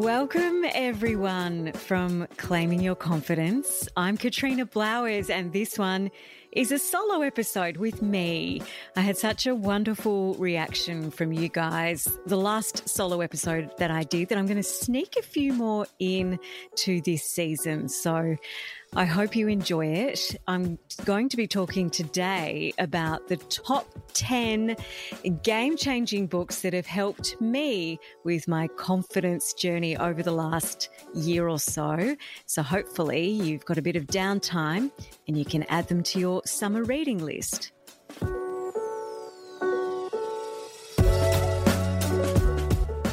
Welcome, everyone, from Claiming Your Confidence. I'm Katrina Blowers, and this one is a solo episode with me. I had such a wonderful reaction from you guys. The last solo episode that I did, that I'm going to sneak a few more in to this season. So I hope you enjoy it. I'm going to be talking today about the top 10 game changing books that have helped me with my confidence journey over the last year or so. So hopefully you've got a bit of downtime and you can add them to your summer reading list.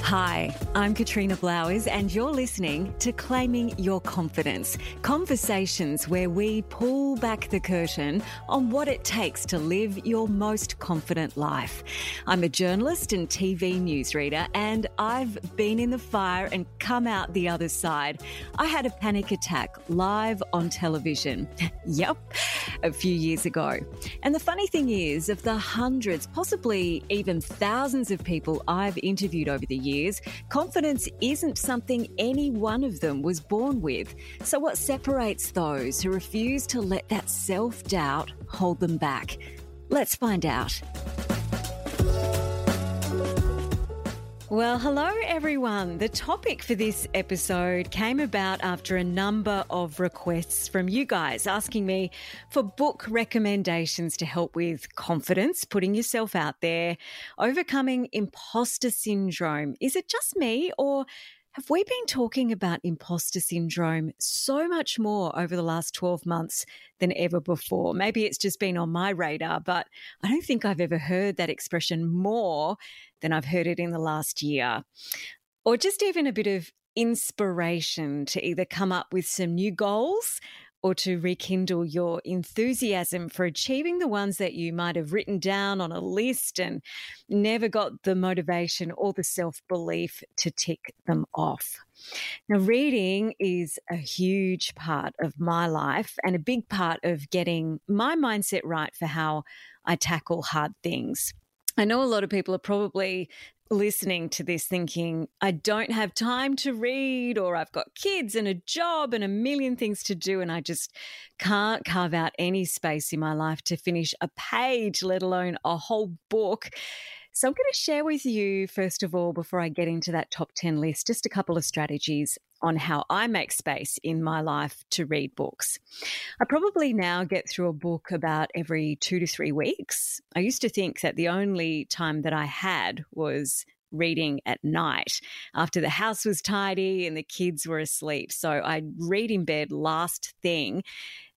Hi, I'm Katrina Blowers, and you're listening to Claiming Your Confidence conversations where we pull back the curtain on what it takes to live your most confident life. I'm a journalist and TV newsreader, and I've been in the fire and come out the other side. I had a panic attack live on television. yep, a few years ago. And the funny thing is, of the hundreds, possibly even thousands of people I've interviewed over the years, years, confidence isn't something any one of them was born with. So, what separates those who refuse to let that self doubt hold them back? Let's find out. Well, hello everyone. The topic for this episode came about after a number of requests from you guys asking me for book recommendations to help with confidence, putting yourself out there, overcoming imposter syndrome. Is it just me or have we been talking about imposter syndrome so much more over the last 12 months than ever before? Maybe it's just been on my radar, but I don't think I've ever heard that expression more than I've heard it in the last year. Or just even a bit of inspiration to either come up with some new goals or to rekindle your enthusiasm for achieving the ones that you might have written down on a list and never got the motivation or the self belief to tick them off. Now, reading is a huge part of my life and a big part of getting my mindset right for how I tackle hard things. I know a lot of people are probably listening to this thinking, I don't have time to read, or I've got kids and a job and a million things to do, and I just can't carve out any space in my life to finish a page, let alone a whole book. So, I'm going to share with you, first of all, before I get into that top 10 list, just a couple of strategies on how I make space in my life to read books. I probably now get through a book about every two to three weeks. I used to think that the only time that I had was reading at night after the house was tidy and the kids were asleep. So I'd read in bed last thing.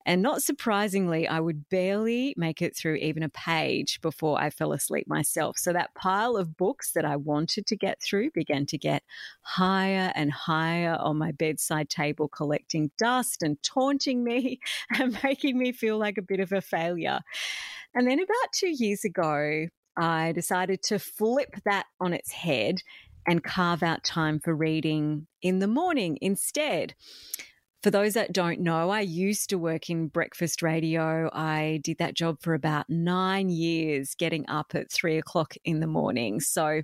And not surprisingly, I would barely make it through even a page before I fell asleep myself. So that pile of books that I wanted to get through began to get higher and higher on my bedside table, collecting dust and taunting me and making me feel like a bit of a failure. And then about two years ago, I decided to flip that on its head and carve out time for reading in the morning instead. For those that don't know, I used to work in breakfast radio. I did that job for about nine years, getting up at three o'clock in the morning. So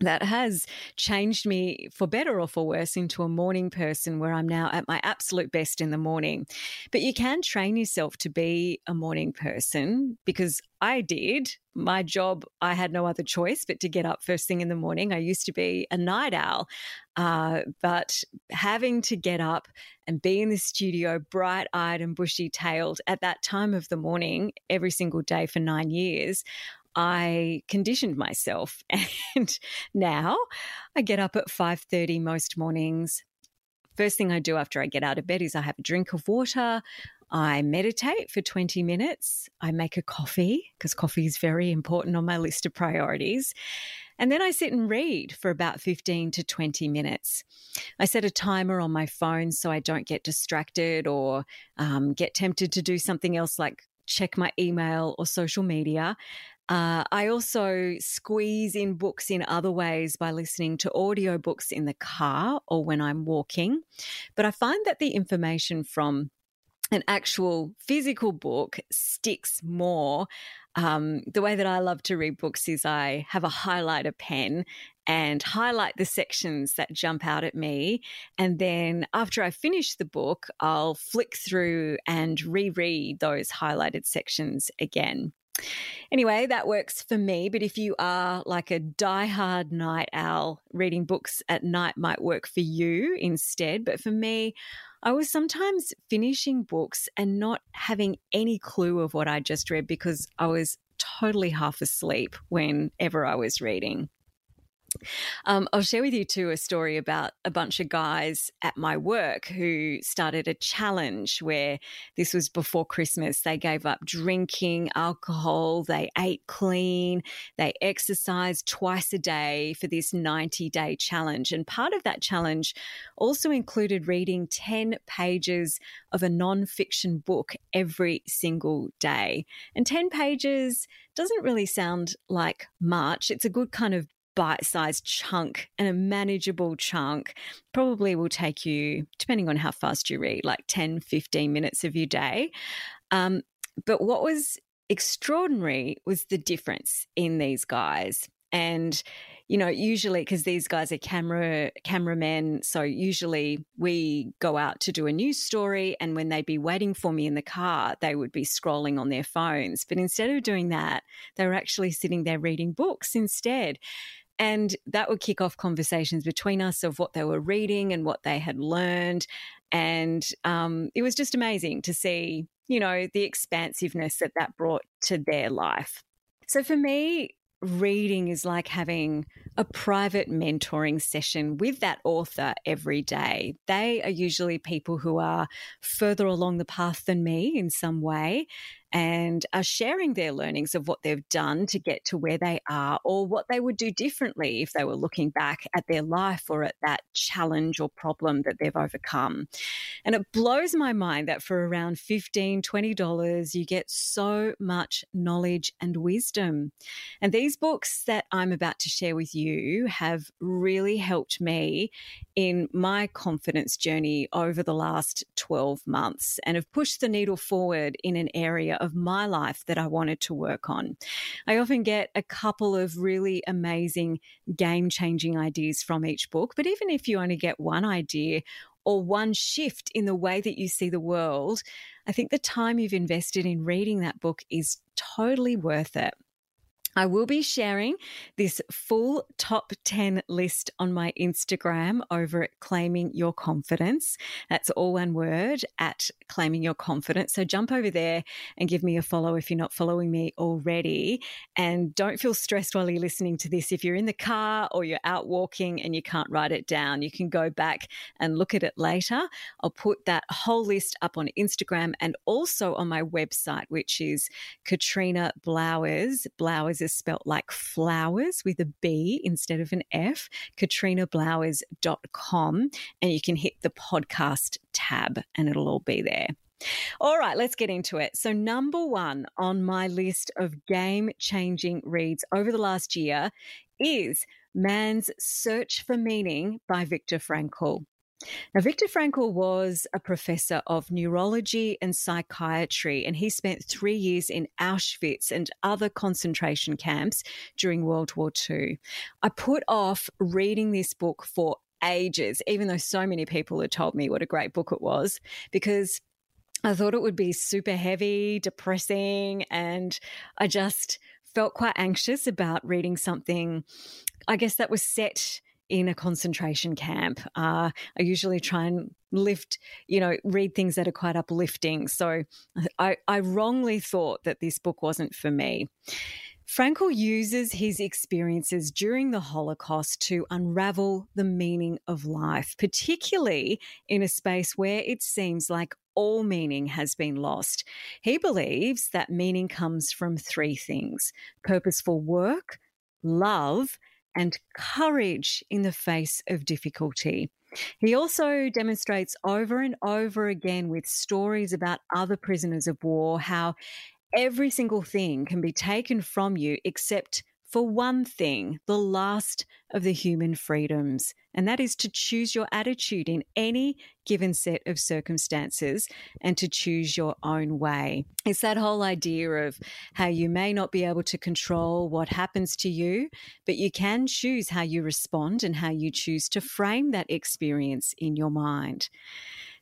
that has changed me for better or for worse into a morning person where I'm now at my absolute best in the morning. But you can train yourself to be a morning person because I did. My job, I had no other choice but to get up first thing in the morning. I used to be a night owl, uh, but having to get up and be in the studio bright eyed and bushy tailed at that time of the morning every single day for nine years, I conditioned myself and now I get up at 5:30 most mornings. First thing I do after I get out of bed is I have a drink of water. I meditate for 20 minutes. I make a coffee because coffee is very important on my list of priorities. And then I sit and read for about 15 to 20 minutes. I set a timer on my phone so I don't get distracted or um, get tempted to do something else like check my email or social media. Uh, I also squeeze in books in other ways by listening to audiobooks in the car or when I'm walking. But I find that the information from an actual physical book sticks more. Um, the way that I love to read books is I have a highlighter pen and highlight the sections that jump out at me. And then after I finish the book, I'll flick through and reread those highlighted sections again. Anyway, that works for me. But if you are like a die-hard night owl, reading books at night might work for you instead. But for me, I was sometimes finishing books and not having any clue of what I just read because I was totally half asleep whenever I was reading. Um, I'll share with you too a story about a bunch of guys at my work who started a challenge where this was before Christmas. They gave up drinking alcohol, they ate clean, they exercised twice a day for this 90 day challenge. And part of that challenge also included reading 10 pages of a non-fiction book every single day. And 10 pages doesn't really sound like much. It's a good kind of bite sized chunk and a manageable chunk probably will take you, depending on how fast you read, like 10, 15 minutes of your day. Um, but what was extraordinary was the difference in these guys. And you know, usually because these guys are camera cameramen, so usually we go out to do a news story, and when they'd be waiting for me in the car, they would be scrolling on their phones. But instead of doing that, they were actually sitting there reading books instead. And that would kick off conversations between us of what they were reading and what they had learned. And um, it was just amazing to see, you know, the expansiveness that that brought to their life. So for me, reading is like having a private mentoring session with that author every day. They are usually people who are further along the path than me in some way and are sharing their learnings of what they've done to get to where they are or what they would do differently if they were looking back at their life or at that challenge or problem that they've overcome. And it blows my mind that for around $15, $20, you get so much knowledge and wisdom. And these books that I'm about to share with you have really helped me in my confidence journey over the last 12 months and have pushed the needle forward in an area of my life that I wanted to work on. I often get a couple of really amazing game changing ideas from each book, but even if you only get one idea or one shift in the way that you see the world, I think the time you've invested in reading that book is totally worth it. I will be sharing this full top 10 list on my Instagram over at Claiming Your Confidence. That's all one word at Claiming Your Confidence. So jump over there and give me a follow if you're not following me already. And don't feel stressed while you're listening to this. If you're in the car or you're out walking and you can't write it down, you can go back and look at it later. I'll put that whole list up on Instagram and also on my website, which is Katrina Blowers. Blowers is spelt like flowers with a B instead of an F, katrinablowers.com. And you can hit the podcast tab and it'll all be there. All right, let's get into it. So, number one on my list of game changing reads over the last year is Man's Search for Meaning by Viktor Frankl. Now, Viktor Frankl was a professor of neurology and psychiatry, and he spent three years in Auschwitz and other concentration camps during World War II. I put off reading this book for ages, even though so many people had told me what a great book it was, because I thought it would be super heavy, depressing, and I just felt quite anxious about reading something, I guess, that was set in a concentration camp. Uh, I usually try and lift, you know, read things that are quite uplifting. So I, I wrongly thought that this book wasn't for me. Frankl uses his experiences during the Holocaust to unravel the meaning of life, particularly in a space where it seems like all meaning has been lost. He believes that meaning comes from three things purposeful work, love, and courage in the face of difficulty. He also demonstrates over and over again with stories about other prisoners of war how every single thing can be taken from you except for one thing, the last of the human freedoms, and that is to choose your attitude in any given set of circumstances and to choose your own way. It's that whole idea of how you may not be able to control what happens to you, but you can choose how you respond and how you choose to frame that experience in your mind.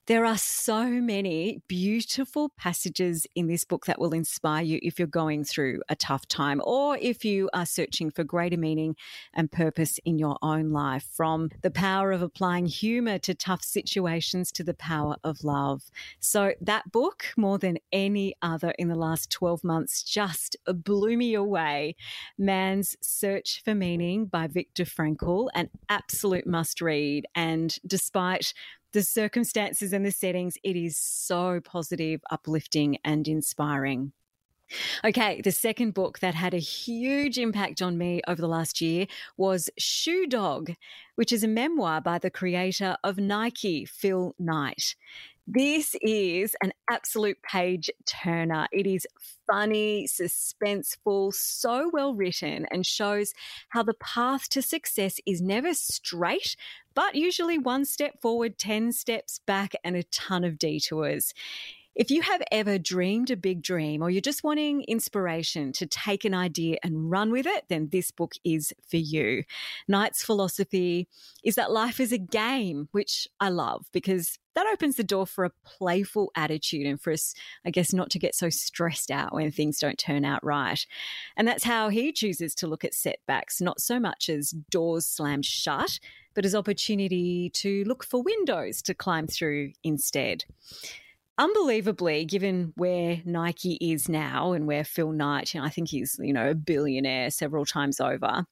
There are so many beautiful passages in this book that will inspire you if you're going through a tough time or if you are searching for greater meaning and purpose in your own life. From the power of applying humor to tough situations to the power of love. So, that book, more than any other in the last 12 months, just blew me away. Man's Search for Meaning by Viktor Frankl, an absolute must read. And despite the circumstances and the settings, it is so positive, uplifting, and inspiring. Okay, the second book that had a huge impact on me over the last year was Shoe Dog, which is a memoir by the creator of Nike, Phil Knight. This is an absolute page turner. It is funny, suspenseful, so well written, and shows how the path to success is never straight, but usually one step forward, 10 steps back, and a ton of detours. If you have ever dreamed a big dream or you're just wanting inspiration to take an idea and run with it, then this book is for you. Knight's philosophy is that life is a game, which I love because that opens the door for a playful attitude and for us, I guess, not to get so stressed out when things don't turn out right. And that's how he chooses to look at setbacks, not so much as doors slammed shut, but as opportunity to look for windows to climb through instead unbelievably, given where Nike is now and where Phil Knight, I think he's, you know, a billionaire several times over.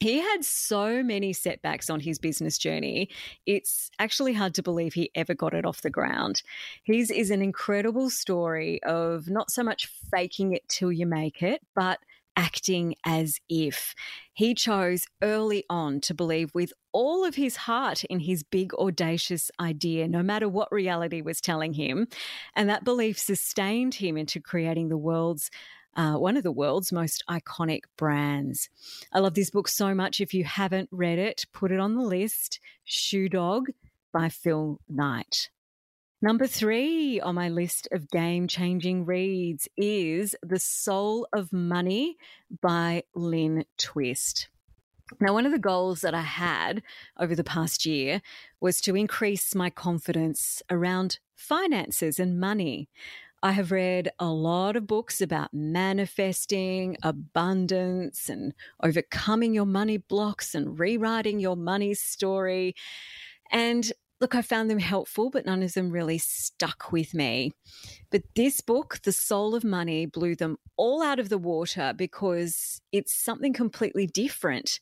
He had so many setbacks on his business journey. It's actually hard to believe he ever got it off the ground. His is an incredible story of not so much faking it till you make it, but acting as if. He chose early on to believe with all of his heart in his big, audacious idea, no matter what reality was telling him. And that belief sustained him into creating the world's uh, one of the world's most iconic brands. I love this book so much. If you haven't read it, put it on the list Shoe Dog by Phil Knight. Number three on my list of game changing reads is The Soul of Money by Lynn Twist. Now, one of the goals that I had over the past year was to increase my confidence around finances and money. I have read a lot of books about manifesting, abundance, and overcoming your money blocks and rewriting your money story. And Look, I found them helpful, but none of them really stuck with me. But this book, The Soul of Money, blew them all out of the water because it's something completely different.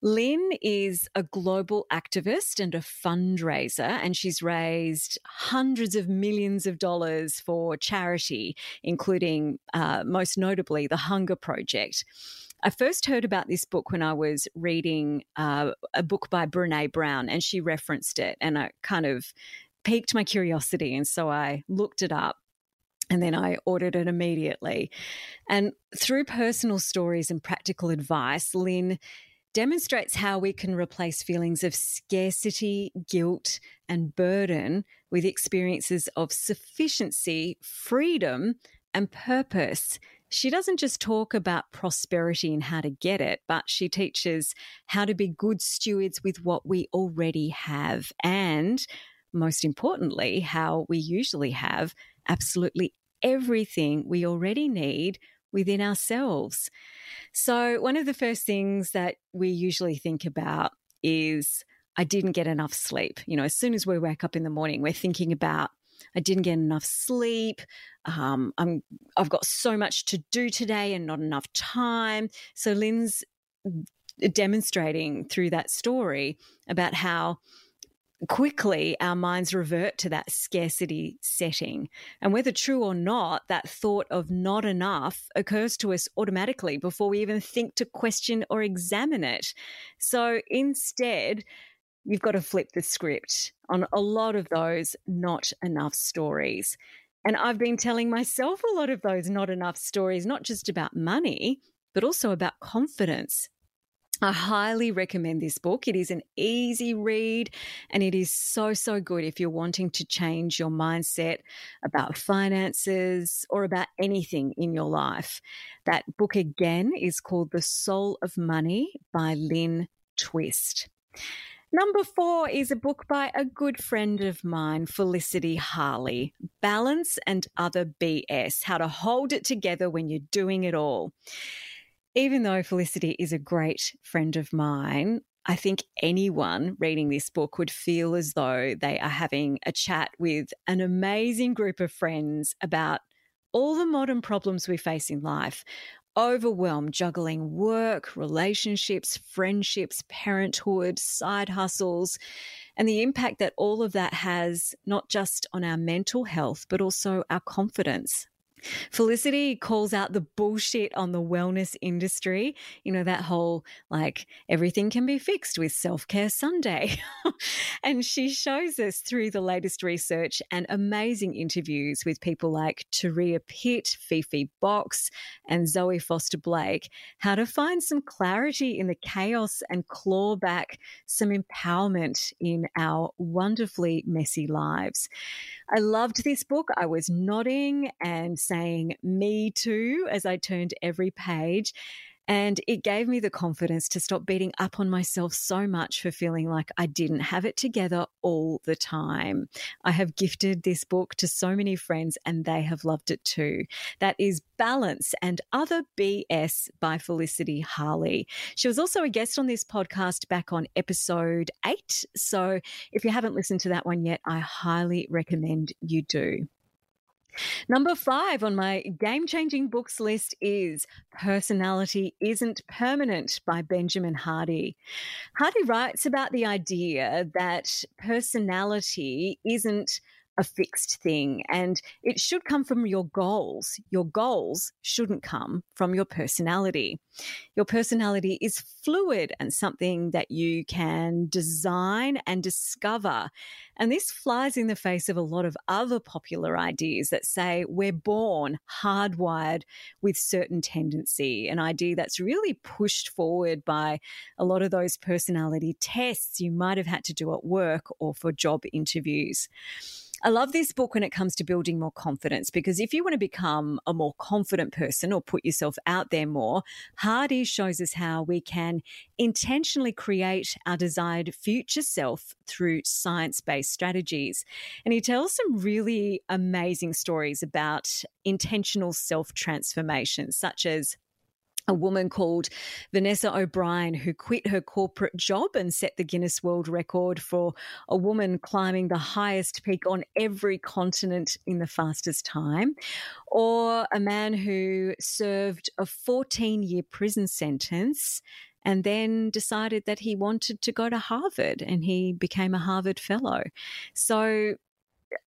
Lynn is a global activist and a fundraiser, and she's raised hundreds of millions of dollars for charity, including uh, most notably the Hunger Project. I first heard about this book when I was reading uh, a book by Brene Brown, and she referenced it, and it kind of piqued my curiosity. And so I looked it up. And then I ordered it immediately. And through personal stories and practical advice, Lynn demonstrates how we can replace feelings of scarcity, guilt, and burden with experiences of sufficiency, freedom, and purpose she doesn't just talk about prosperity and how to get it, but she teaches how to be good stewards with what we already have. And most importantly, how we usually have absolutely everything we already need within ourselves. So, one of the first things that we usually think about is I didn't get enough sleep. You know, as soon as we wake up in the morning, we're thinking about I didn't get enough sleep. Um, I'm, I've got so much to do today and not enough time. So Lynn's demonstrating through that story about how quickly our minds revert to that scarcity setting. And whether true or not, that thought of not enough occurs to us automatically before we even think to question or examine it. So instead, you've got to flip the script on a lot of those not enough stories. And I've been telling myself a lot of those not enough stories, not just about money, but also about confidence. I highly recommend this book. It is an easy read and it is so, so good if you're wanting to change your mindset about finances or about anything in your life. That book again is called The Soul of Money by Lynn Twist. Number four is a book by a good friend of mine, Felicity Harley Balance and Other BS How to Hold It Together When You're Doing It All even though Felicity is a great friend of mine, I think anyone reading this book would feel as though they are having a chat with an amazing group of friends about all the modern problems we face in life. Overwhelm, juggling work, relationships, friendships, parenthood, side hustles, and the impact that all of that has not just on our mental health, but also our confidence. Felicity calls out the bullshit on the wellness industry. You know, that whole like everything can be fixed with self care Sunday. and she shows us through the latest research and amazing interviews with people like Turia Pitt, Fifi Box, and Zoe Foster Blake how to find some clarity in the chaos and claw back some empowerment in our wonderfully messy lives. I loved this book. I was nodding and saying, Me too, as I turned every page. And it gave me the confidence to stop beating up on myself so much for feeling like I didn't have it together all the time. I have gifted this book to so many friends and they have loved it too. That is Balance and Other BS by Felicity Harley. She was also a guest on this podcast back on episode eight. So if you haven't listened to that one yet, I highly recommend you do. Number five on my game changing books list is Personality Isn't Permanent by Benjamin Hardy. Hardy writes about the idea that personality isn't a fixed thing and it should come from your goals. Your goals shouldn't come from your personality. Your personality is fluid and something that you can design and discover. And this flies in the face of a lot of other popular ideas that say we're born hardwired with certain tendency, an idea that's really pushed forward by a lot of those personality tests you might have had to do at work or for job interviews. I love this book when it comes to building more confidence because if you want to become a more confident person or put yourself out there more, Hardy shows us how we can intentionally create our desired future self through science based strategies. And he tells some really amazing stories about intentional self transformation, such as a woman called Vanessa O'Brien who quit her corporate job and set the Guinness World Record for a woman climbing the highest peak on every continent in the fastest time, or a man who served a 14 year prison sentence and then decided that he wanted to go to Harvard and he became a Harvard Fellow. So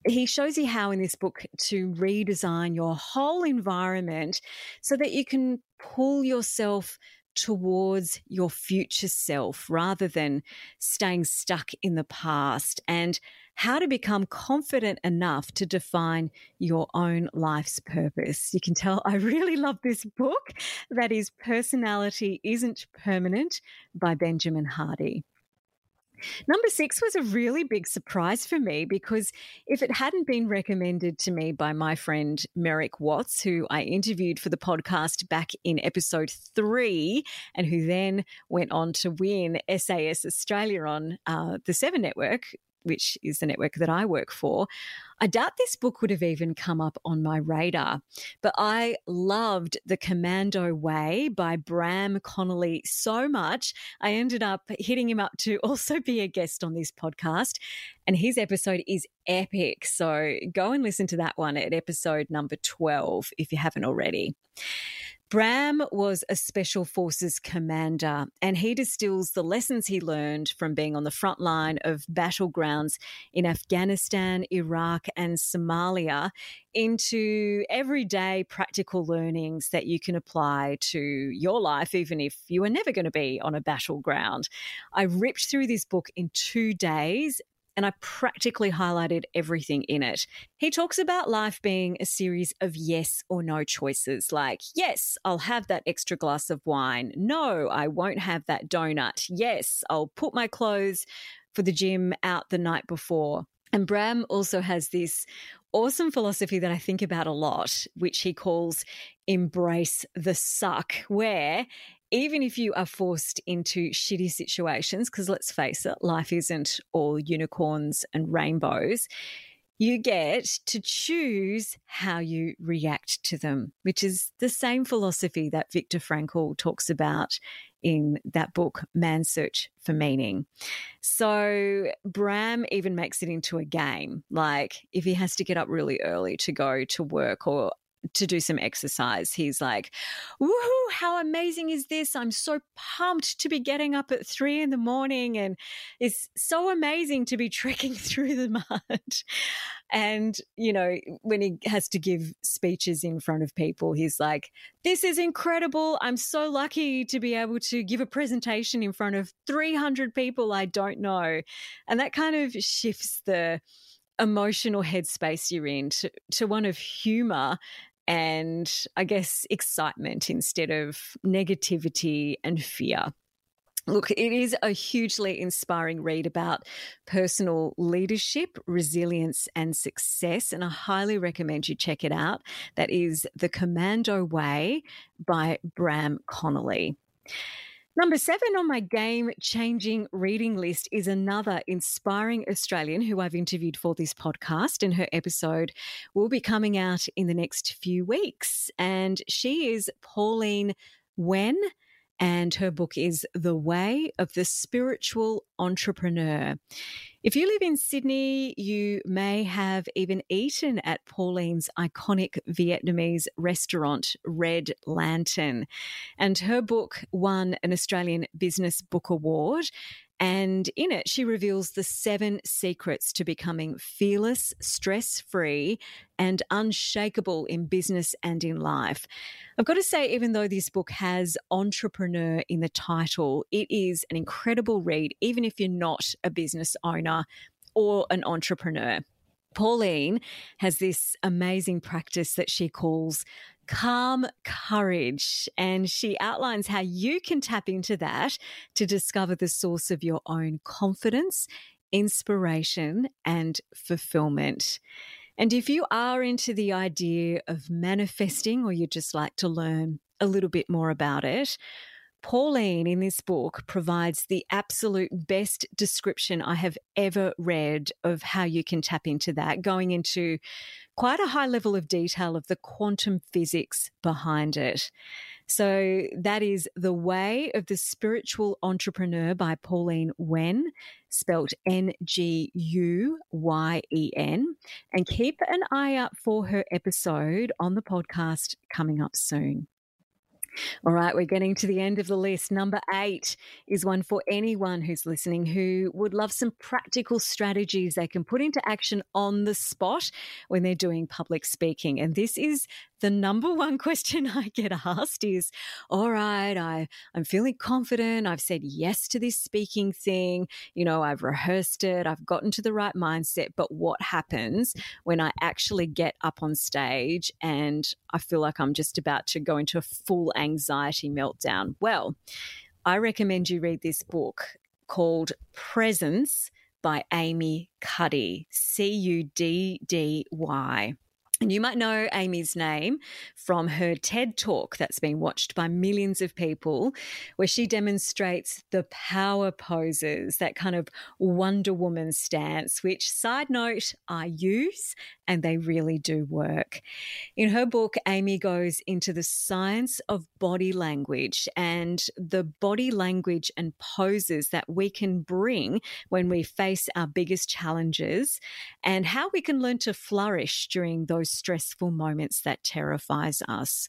he shows you how in this book to redesign your whole environment so that you can pull yourself towards your future self rather than staying stuck in the past and how to become confident enough to define your own life's purpose. You can tell I really love this book. That is Personality Isn't Permanent by Benjamin Hardy. Number six was a really big surprise for me because if it hadn't been recommended to me by my friend Merrick Watts, who I interviewed for the podcast back in episode three, and who then went on to win SAS Australia on uh, the Seven Network, which is the network that I work for, I doubt this book would have even come up on my radar. But I loved The Commando Way by Bram Connolly so much. I ended up hitting him up to also be a guest on this podcast. And his episode is epic. So go and listen to that one at episode number 12 if you haven't already. Bram was a special forces commander and he distills the lessons he learned from being on the front line of battlegrounds in Afghanistan, Iraq, and Somalia into everyday practical learnings that you can apply to your life, even if you are never going to be on a battleground. I ripped through this book in two days and I practically highlighted everything in it. He talks about life being a series of yes or no choices, like, yes, I'll have that extra glass of wine. No, I won't have that donut. Yes, I'll put my clothes for the gym out the night before. And Bram also has this awesome philosophy that I think about a lot, which he calls embrace the suck, where even if you are forced into shitty situations, because let's face it, life isn't all unicorns and rainbows, you get to choose how you react to them, which is the same philosophy that Viktor Frankl talks about in that book, Man's Search for Meaning. So Bram even makes it into a game. Like if he has to get up really early to go to work or to do some exercise. He's like, woohoo, how amazing is this? I'm so pumped to be getting up at three in the morning and it's so amazing to be trekking through the mud. and, you know, when he has to give speeches in front of people, he's like, this is incredible. I'm so lucky to be able to give a presentation in front of 300 people I don't know. And that kind of shifts the emotional headspace you're in to, to one of humor and I guess excitement instead of negativity and fear. Look, it is a hugely inspiring read about personal leadership, resilience, and success. And I highly recommend you check it out. That is The Commando Way by Bram Connolly. Number seven on my game changing reading list is another inspiring Australian who I've interviewed for this podcast, and her episode will be coming out in the next few weeks. And she is Pauline Nguyen and her book is The Way of the Spiritual Entrepreneur. If you live in Sydney, you may have even eaten at Pauline's iconic Vietnamese restaurant, Red Lantern. And her book won an Australian Business Book Award and in it, she reveals the seven secrets to becoming fearless, stress free, and unshakable in business and in life. I've got to say, even though this book has entrepreneur in the title, it is an incredible read, even if you're not a business owner or an entrepreneur. Pauline has this amazing practice that she calls calm courage. And she outlines how you can tap into that to discover the source of your own confidence, inspiration, and fulfillment. And if you are into the idea of manifesting or you just like to learn a little bit more about it, Pauline in this book provides the absolute best description I have ever read of how you can tap into that, going into quite a high level of detail of the quantum physics behind it. So that is The Way of the Spiritual Entrepreneur by Pauline Nguyen, spelt N G U Y E N. And keep an eye out for her episode on the podcast coming up soon. All right, we're getting to the end of the list. Number eight is one for anyone who's listening who would love some practical strategies they can put into action on the spot when they're doing public speaking. And this is the number one question I get asked is, all right, I, I'm feeling confident. I've said yes to this speaking thing. You know, I've rehearsed it. I've gotten to the right mindset. But what happens when I actually get up on stage and I feel like I'm just about to go into a full anxiety meltdown? Well, I recommend you read this book called Presence by Amy Cuddy, C U D D Y. And you might know Amy's name from her TED talk that's been watched by millions of people, where she demonstrates the power poses, that kind of Wonder Woman stance, which, side note, I use and they really do work. In her book, Amy goes into the science of body language and the body language and poses that we can bring when we face our biggest challenges and how we can learn to flourish during those stressful moments that terrifies us.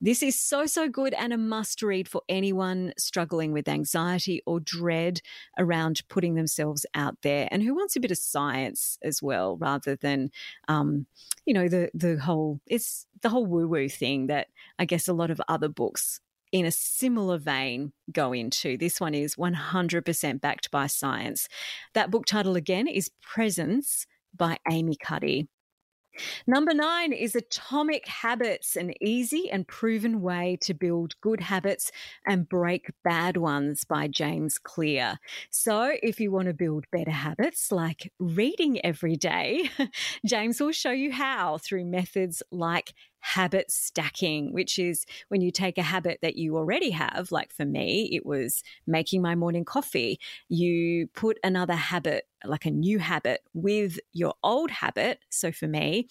This is so, so good and a must read for anyone struggling with anxiety or dread around putting themselves out there and who wants a bit of science as well, rather than, um, you know, the, the whole, it's the whole woo woo thing that I guess a lot of other books in a similar vein go into. This one is 100% backed by science. That book title again is Presence by Amy Cuddy. Number nine is Atomic Habits, an easy and proven way to build good habits and break bad ones by James Clear. So, if you want to build better habits like reading every day, James will show you how through methods like habit stacking, which is when you take a habit that you already have. Like for me, it was making my morning coffee. You put another habit, like a new habit, with your old habit. So for me,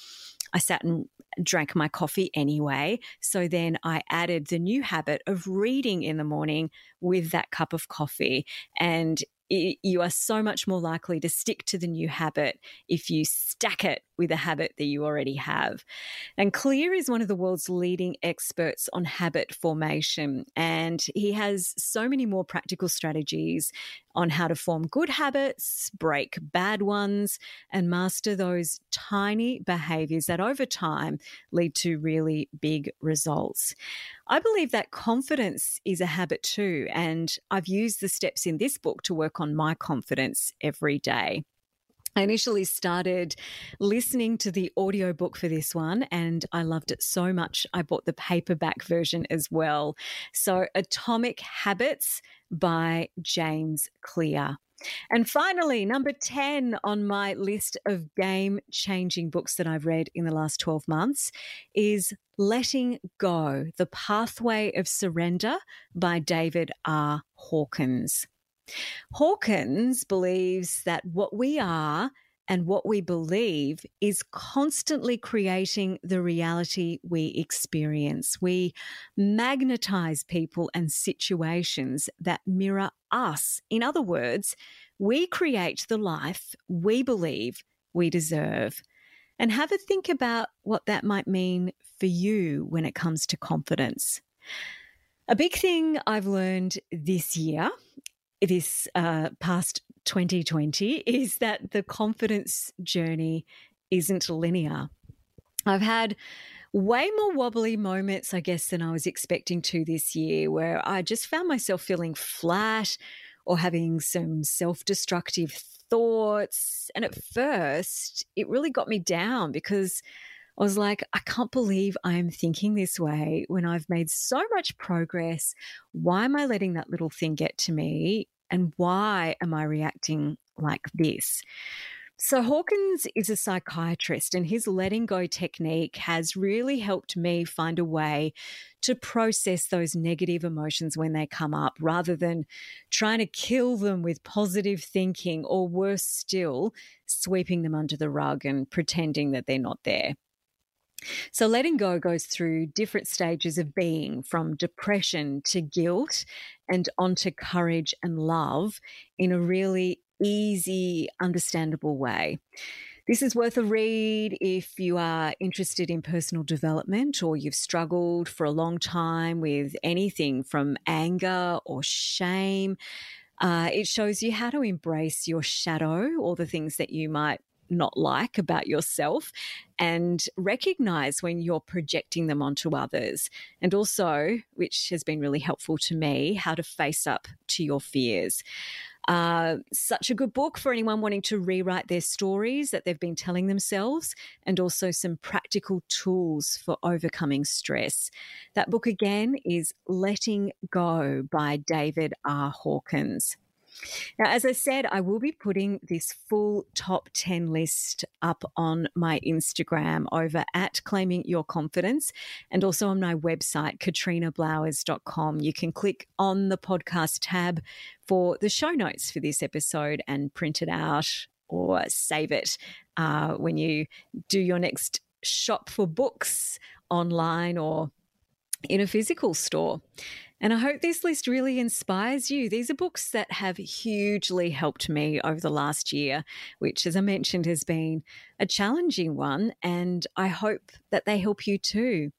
I sat and drank my coffee anyway. So then I added the new habit of reading in the morning with that cup of coffee. And you are so much more likely to stick to the new habit if you stack it with a habit that you already have. And Clear is one of the world's leading experts on habit formation, and he has so many more practical strategies on how to form good habits, break bad ones, and master those tiny behaviors that over time lead to really big results. I believe that confidence is a habit too, and I've used the steps in this book to work on my confidence every day. I initially started listening to the audiobook for this one and I loved it so much. I bought the paperback version as well. So, Atomic Habits by James Clear. And finally, number 10 on my list of game changing books that I've read in the last 12 months is Letting Go The Pathway of Surrender by David R. Hawkins. Hawkins believes that what we are and what we believe is constantly creating the reality we experience. We magnetize people and situations that mirror us. In other words, we create the life we believe we deserve. And have a think about what that might mean for you when it comes to confidence. A big thing I've learned this year this uh, past 2020 is that the confidence journey isn't linear. I've had way more wobbly moments, I guess, than I was expecting to this year, where I just found myself feeling flat or having some self destructive thoughts. And at first, it really got me down because I was like, I can't believe I am thinking this way when I've made so much progress. Why am I letting that little thing get to me? And why am I reacting like this? So, Hawkins is a psychiatrist, and his letting go technique has really helped me find a way to process those negative emotions when they come up rather than trying to kill them with positive thinking, or worse still, sweeping them under the rug and pretending that they're not there. So, letting go goes through different stages of being from depression to guilt and onto courage and love in a really easy, understandable way. This is worth a read if you are interested in personal development or you've struggled for a long time with anything from anger or shame. Uh, it shows you how to embrace your shadow or the things that you might not like about yourself and recognize when you're projecting them onto others. And also, which has been really helpful to me, how to face up to your fears. Uh, such a good book for anyone wanting to rewrite their stories that they've been telling themselves, and also some practical tools for overcoming stress. That book again is Letting Go by David R. Hawkins. Now, as I said, I will be putting this full top 10 list up on my Instagram over at Claiming Your Confidence and also on my website, katrinablowers.com. You can click on the podcast tab for the show notes for this episode and print it out or save it uh, when you do your next shop for books online or in a physical store. And I hope this list really inspires you. These are books that have hugely helped me over the last year, which, as I mentioned, has been a challenging one. And I hope that they help you too.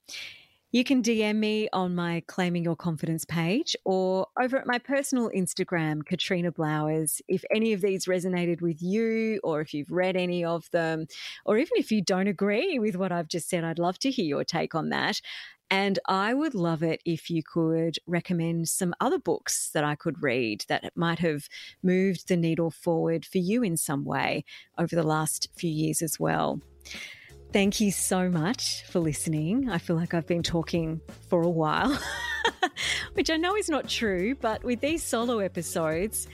You can DM me on my Claiming Your Confidence page or over at my personal Instagram, Katrina Blowers. If any of these resonated with you, or if you've read any of them, or even if you don't agree with what I've just said, I'd love to hear your take on that. And I would love it if you could recommend some other books that I could read that might have moved the needle forward for you in some way over the last few years as well. Thank you so much for listening. I feel like I've been talking for a while, which I know is not true, but with these solo episodes,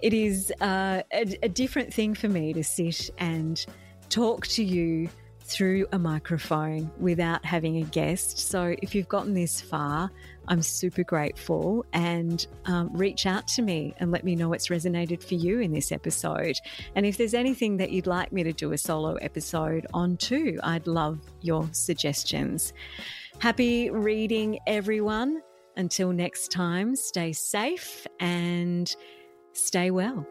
it is uh, a, a different thing for me to sit and talk to you through a microphone without having a guest. So if you've gotten this far, I'm super grateful and um, reach out to me and let me know what's resonated for you in this episode. And if there's anything that you'd like me to do a solo episode on too, I'd love your suggestions. Happy reading, everyone. Until next time, stay safe and stay well.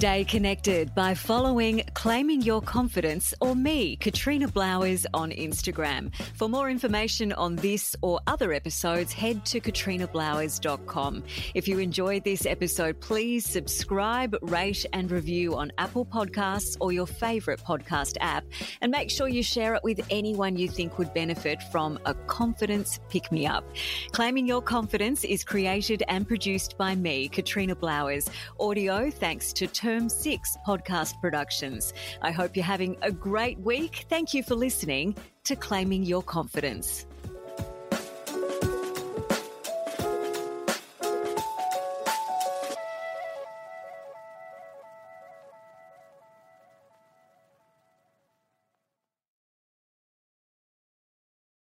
Stay connected by following Claiming Your Confidence or me, Katrina Blowers, on Instagram. For more information on this or other episodes, head to katrinablowers.com. If you enjoyed this episode, please subscribe, rate, and review on Apple Podcasts or your favorite podcast app. And make sure you share it with anyone you think would benefit from a confidence pick me up. Claiming Your Confidence is created and produced by me, Katrina Blowers. Audio thanks to Term 6 Podcast Productions. I hope you're having a great week. Thank you for listening to Claiming Your Confidence.